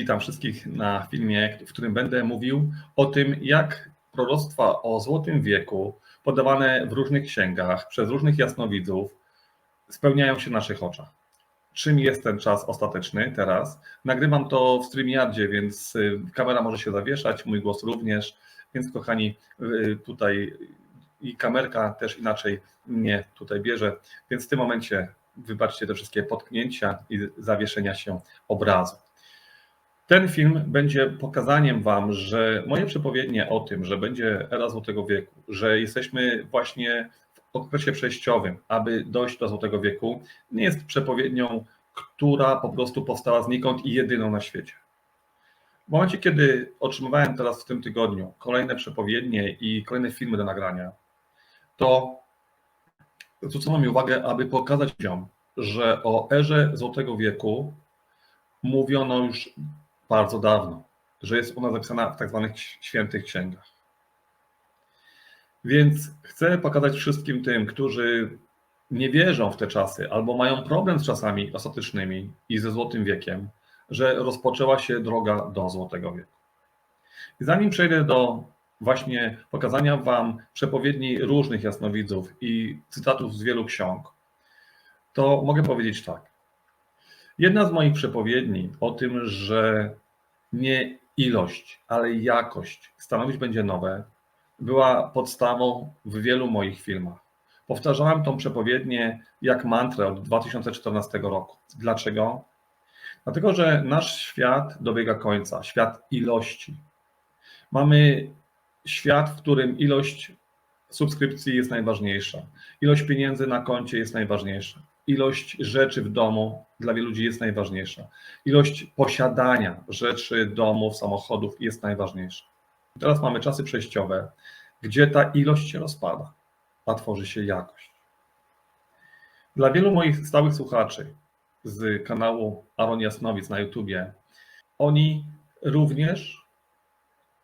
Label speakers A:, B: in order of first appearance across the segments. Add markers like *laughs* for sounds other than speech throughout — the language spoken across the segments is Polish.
A: Witam wszystkich na filmie, w którym będę mówił o tym, jak proroctwa o Złotym Wieku, podawane w różnych księgach przez różnych jasnowidzów, spełniają się w naszych oczach. Czym jest ten czas ostateczny teraz? Nagrywam to w StreamYardzie, więc y, kamera może się zawieszać, mój głos również, więc kochani, y, tutaj i kamerka też inaczej mnie tutaj bierze, więc w tym momencie wybaczcie te wszystkie potknięcia i zawieszenia się obrazu. Ten film będzie pokazaniem Wam, że moje przepowiednie o tym, że będzie era Złotego Wieku, że jesteśmy właśnie w okresie przejściowym, aby dojść do Złotego Wieku, nie jest przepowiednią, która po prostu powstała znikąd i jedyną na świecie. W momencie, kiedy otrzymywałem teraz w tym tygodniu kolejne przepowiednie i kolejne filmy do nagrania, to zwrócono mi uwagę, aby pokazać ludziom, że o erze Złotego Wieku mówiono już bardzo dawno, że jest ona zapisana w tak zwanych świętych księgach. Więc chcę pokazać wszystkim tym, którzy nie wierzą w te czasy albo mają problem z czasami ostatecznymi i ze Złotym Wiekiem, że rozpoczęła się droga do Złotego Wieku. I zanim przejdę do właśnie pokazania Wam przepowiedni różnych jasnowidzów i cytatów z wielu ksiąg, to mogę powiedzieć tak. Jedna z moich przepowiedni o tym, że nie ilość, ale jakość stanowić będzie nowe, była podstawą w wielu moich filmach. Powtarzałem tą przepowiednię jak mantrę od 2014 roku. Dlaczego? Dlatego, że nasz świat dobiega końca, świat ilości. Mamy świat, w którym ilość subskrypcji jest najważniejsza, ilość pieniędzy na koncie jest najważniejsza, ilość rzeczy w domu dla wielu ludzi jest najważniejsza, ilość posiadania rzeczy, domów, samochodów jest najważniejsza. Teraz mamy czasy przejściowe, gdzie ta ilość się rozpada, a tworzy się jakość. Dla wielu moich stałych słuchaczy z kanału Aaron Jasnowic na YouTubie, oni również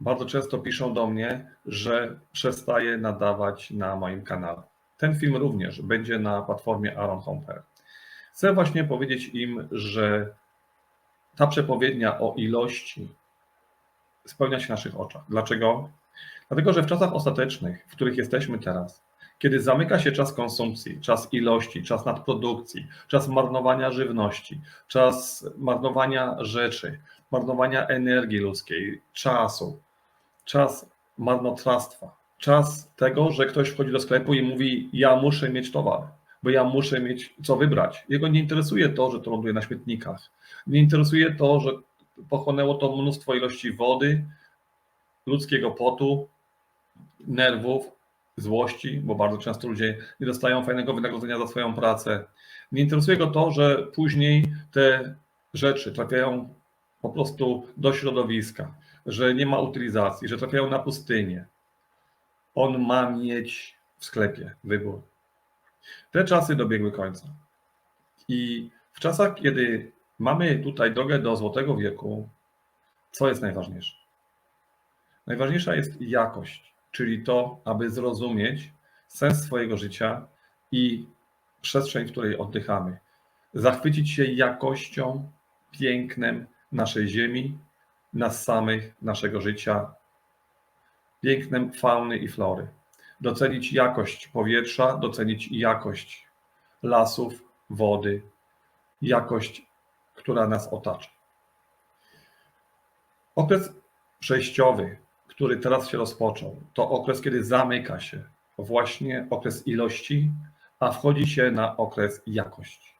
A: bardzo często piszą do mnie, że przestaje nadawać na moim kanale. Ten film również będzie na platformie Aaron Homper. Chcę właśnie powiedzieć im, że ta przepowiednia o ilości spełnia się w naszych oczach. Dlaczego? Dlatego, że w czasach ostatecznych, w których jesteśmy teraz, kiedy zamyka się czas konsumpcji, czas ilości, czas nadprodukcji, czas marnowania żywności, czas marnowania rzeczy, marnowania energii ludzkiej, czasu, czas marnotrawstwa, czas tego, że ktoś wchodzi do sklepu i mówi: Ja muszę mieć towar, bo ja muszę mieć co wybrać. Jego nie interesuje to, że to ląduje na śmietnikach. Nie interesuje to, że pochłonęło to mnóstwo ilości wody, ludzkiego potu, nerwów, złości, bo bardzo często ludzie nie dostają fajnego wynagrodzenia za swoją pracę. Nie interesuje go to, że później te rzeczy trafiają po prostu do środowiska, że nie ma utylizacji, że trafiają na pustynię. On ma mieć w sklepie wybór. Te czasy dobiegły końca. I w czasach, kiedy mamy tutaj drogę do Złotego Wieku, co jest najważniejsze? Najważniejsza jest jakość, czyli to, aby zrozumieć, sens swojego życia i przestrzeń, w której oddychamy. Zachwycić się jakością, pięknem naszej ziemi, nas samych, naszego życia, pięknem fauny i flory. Docenić jakość powietrza, docenić jakość lasów, wody, jakość, która nas otacza. Okres przejściowy, który teraz się rozpoczął, to okres, kiedy zamyka się właśnie okres ilości, a wchodzi się na okres jakości.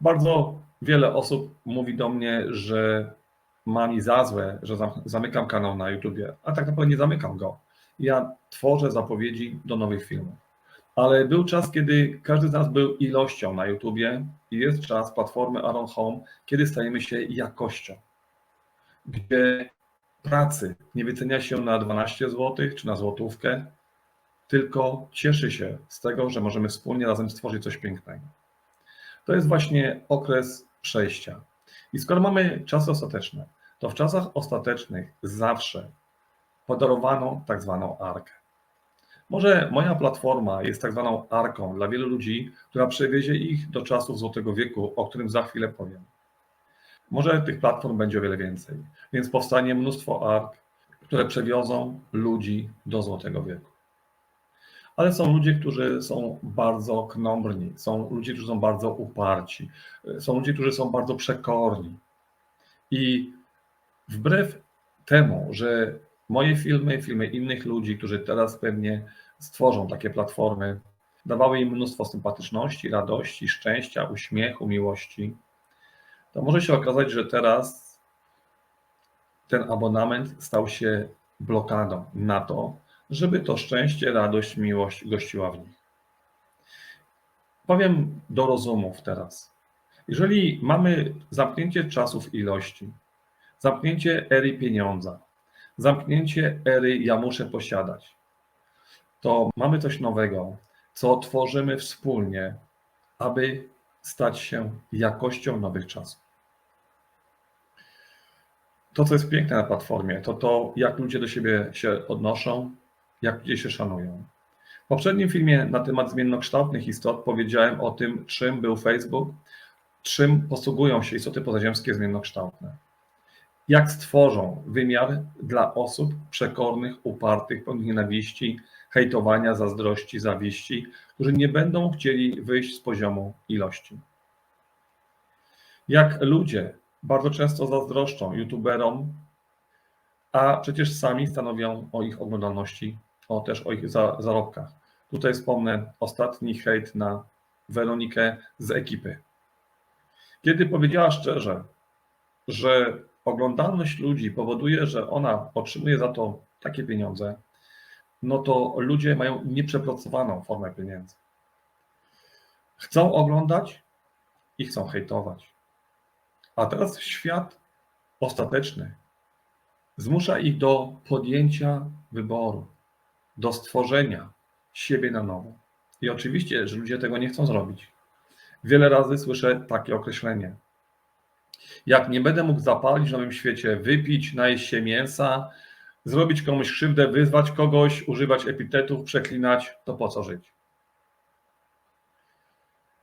A: Bardzo wiele osób mówi do mnie, że ma mi za złe, że zamykam kanał na YouTubie, a tak naprawdę nie zamykam go. Ja tworzę zapowiedzi do nowych filmów. Ale był czas, kiedy każdy z nas był ilością na YouTubie i jest czas platformy Aron Home, kiedy stajemy się jakością, gdzie pracy nie wycenia się na 12 zł czy na złotówkę, tylko cieszy się z tego, że możemy wspólnie razem stworzyć coś pięknego. To jest właśnie okres przejścia. I skoro mamy czasy ostateczne, to w czasach ostatecznych zawsze podarowano tak zwaną arkę. Może moja platforma jest tak zwaną arką dla wielu ludzi, która przewiezie ich do czasów Złotego Wieku, o którym za chwilę powiem. Może tych platform będzie o wiele więcej, więc powstanie mnóstwo ark, które przewiozą ludzi do Złotego Wieku. Ale są ludzie, którzy są bardzo knombrni, są ludzie, którzy są bardzo uparci, są ludzie, którzy są bardzo przekorni. I wbrew temu, że moje filmy, filmy innych ludzi, którzy teraz pewnie stworzą takie platformy, dawały im mnóstwo sympatyczności, radości, szczęścia, uśmiechu, miłości, to może się okazać, że teraz ten abonament stał się blokadą na to, żeby to szczęście, radość, miłość gościła w nich. Powiem do rozumów teraz. Jeżeli mamy zamknięcie czasów ilości, zamknięcie ery pieniądza, zamknięcie ery ja muszę posiadać, to mamy coś nowego, co tworzymy wspólnie, aby stać się jakością nowych czasów. To, co jest piękne na platformie, to to, jak ludzie do siebie się odnoszą, jak ludzie się szanują. W poprzednim filmie na temat zmiennokształtnych istot powiedziałem o tym, czym był Facebook, czym posługują się istoty pozaziemskie zmiennokształtne. Jak stworzą wymiar dla osób przekornych, upartych, pełnych nienawiści, hejtowania, zazdrości, zawiści, którzy nie będą chcieli wyjść z poziomu ilości. Jak ludzie bardzo często zazdroszczą youtuberom, a przecież sami stanowią o ich oglądalności, o też o ich zarobkach. Tutaj wspomnę ostatni hejt na Weronikę z ekipy. Kiedy powiedziała szczerze, że oglądalność ludzi powoduje, że ona otrzymuje za to takie pieniądze, no to ludzie mają nieprzepracowaną formę pieniędzy. Chcą oglądać i chcą hejtować. A teraz świat ostateczny zmusza ich do podjęcia wyboru, do stworzenia siebie na nowo. I oczywiście, że ludzie tego nie chcą zrobić. Wiele razy słyszę takie określenie. Jak nie będę mógł zapalić w nowym świecie, wypić, najeść się mięsa, zrobić komuś krzywdę, wyzwać kogoś, używać epitetów, przeklinać, to po co żyć?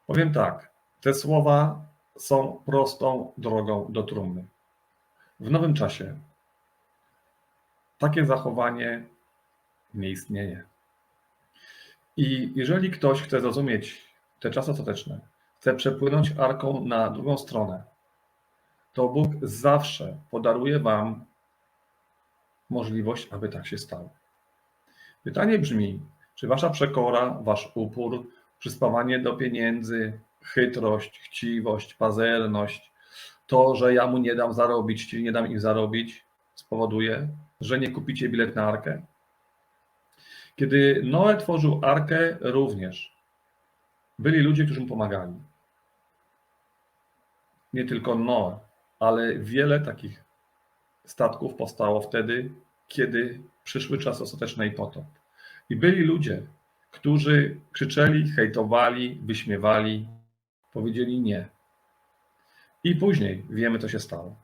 A: Powiem tak, te słowa są prostą drogą do trumny. W nowym czasie takie zachowanie nie istnieje. I jeżeli ktoś chce zrozumieć te czasy ostateczne, chce przepłynąć arką na drugą stronę, to Bóg zawsze podaruje Wam możliwość, aby tak się stało. Pytanie brzmi, czy Wasza przekora, Wasz upór, przyspawanie do pieniędzy, chytrość, chciwość, pazerność, to, że ja mu nie dam zarobić, czyli nie dam im zarobić, spowoduje, że nie kupicie bilet na arkę? Kiedy Noe tworzył arkę, również byli ludzie, którzy mu pomagali. Nie tylko Noe, ale wiele takich statków powstało wtedy, kiedy przyszły czasy ostateczne i potop. I byli ludzie, którzy krzyczeli, hejtowali, wyśmiewali, powiedzieli nie. I później wiemy, co się stało.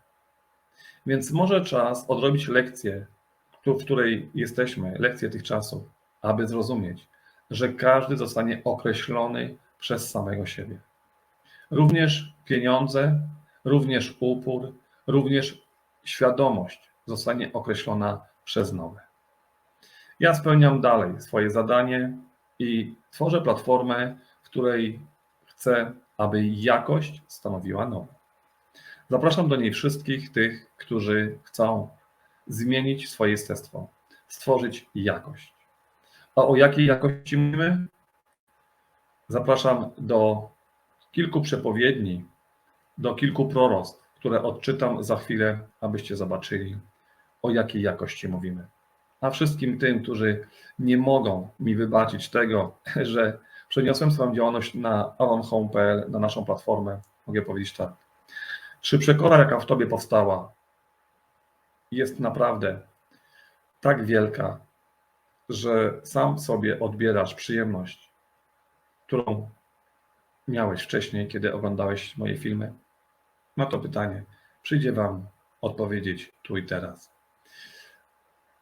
A: Więc może czas odrobić lekcję, w której jesteśmy, lekcję tych czasów, aby zrozumieć, że każdy zostanie określony przez samego siebie. Również pieniądze, również upór, również świadomość zostanie określona przez nowe. Ja spełniam dalej swoje zadanie i tworzę platformę, w której chcę, aby jakość stanowiła normę. Zapraszam do niej wszystkich tych, którzy chcą zmienić swoje jestestwo, stworzyć jakość. A o jakiej jakości mówimy? Zapraszam do kilku przepowiedni, do kilku proroctw, które odczytam za chwilę, abyście zobaczyli, o jakiej jakości mówimy. A wszystkim tym, którzy nie mogą mi wybaczyć tego, *laughs* że przeniosłem swoją działalność na aronhome.pl, na naszą platformę, mogę powiedzieć tak. Czy przekora, jaka w Tobie powstała, jest naprawdę tak wielka, że sam sobie odbierasz przyjemność, którą miałeś wcześniej, kiedy oglądałeś moje filmy? Na to pytanie przyjdzie Wam odpowiedzieć tu i teraz.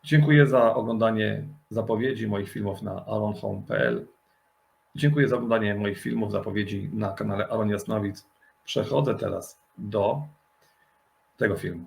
A: Dziękuję za oglądanie zapowiedzi moich filmów na aronhome.pl. Dziękuję za oglądanie moich filmów, zapowiedzi na kanale Aron Jasnowic. Przechodzę teraz do tego filmu.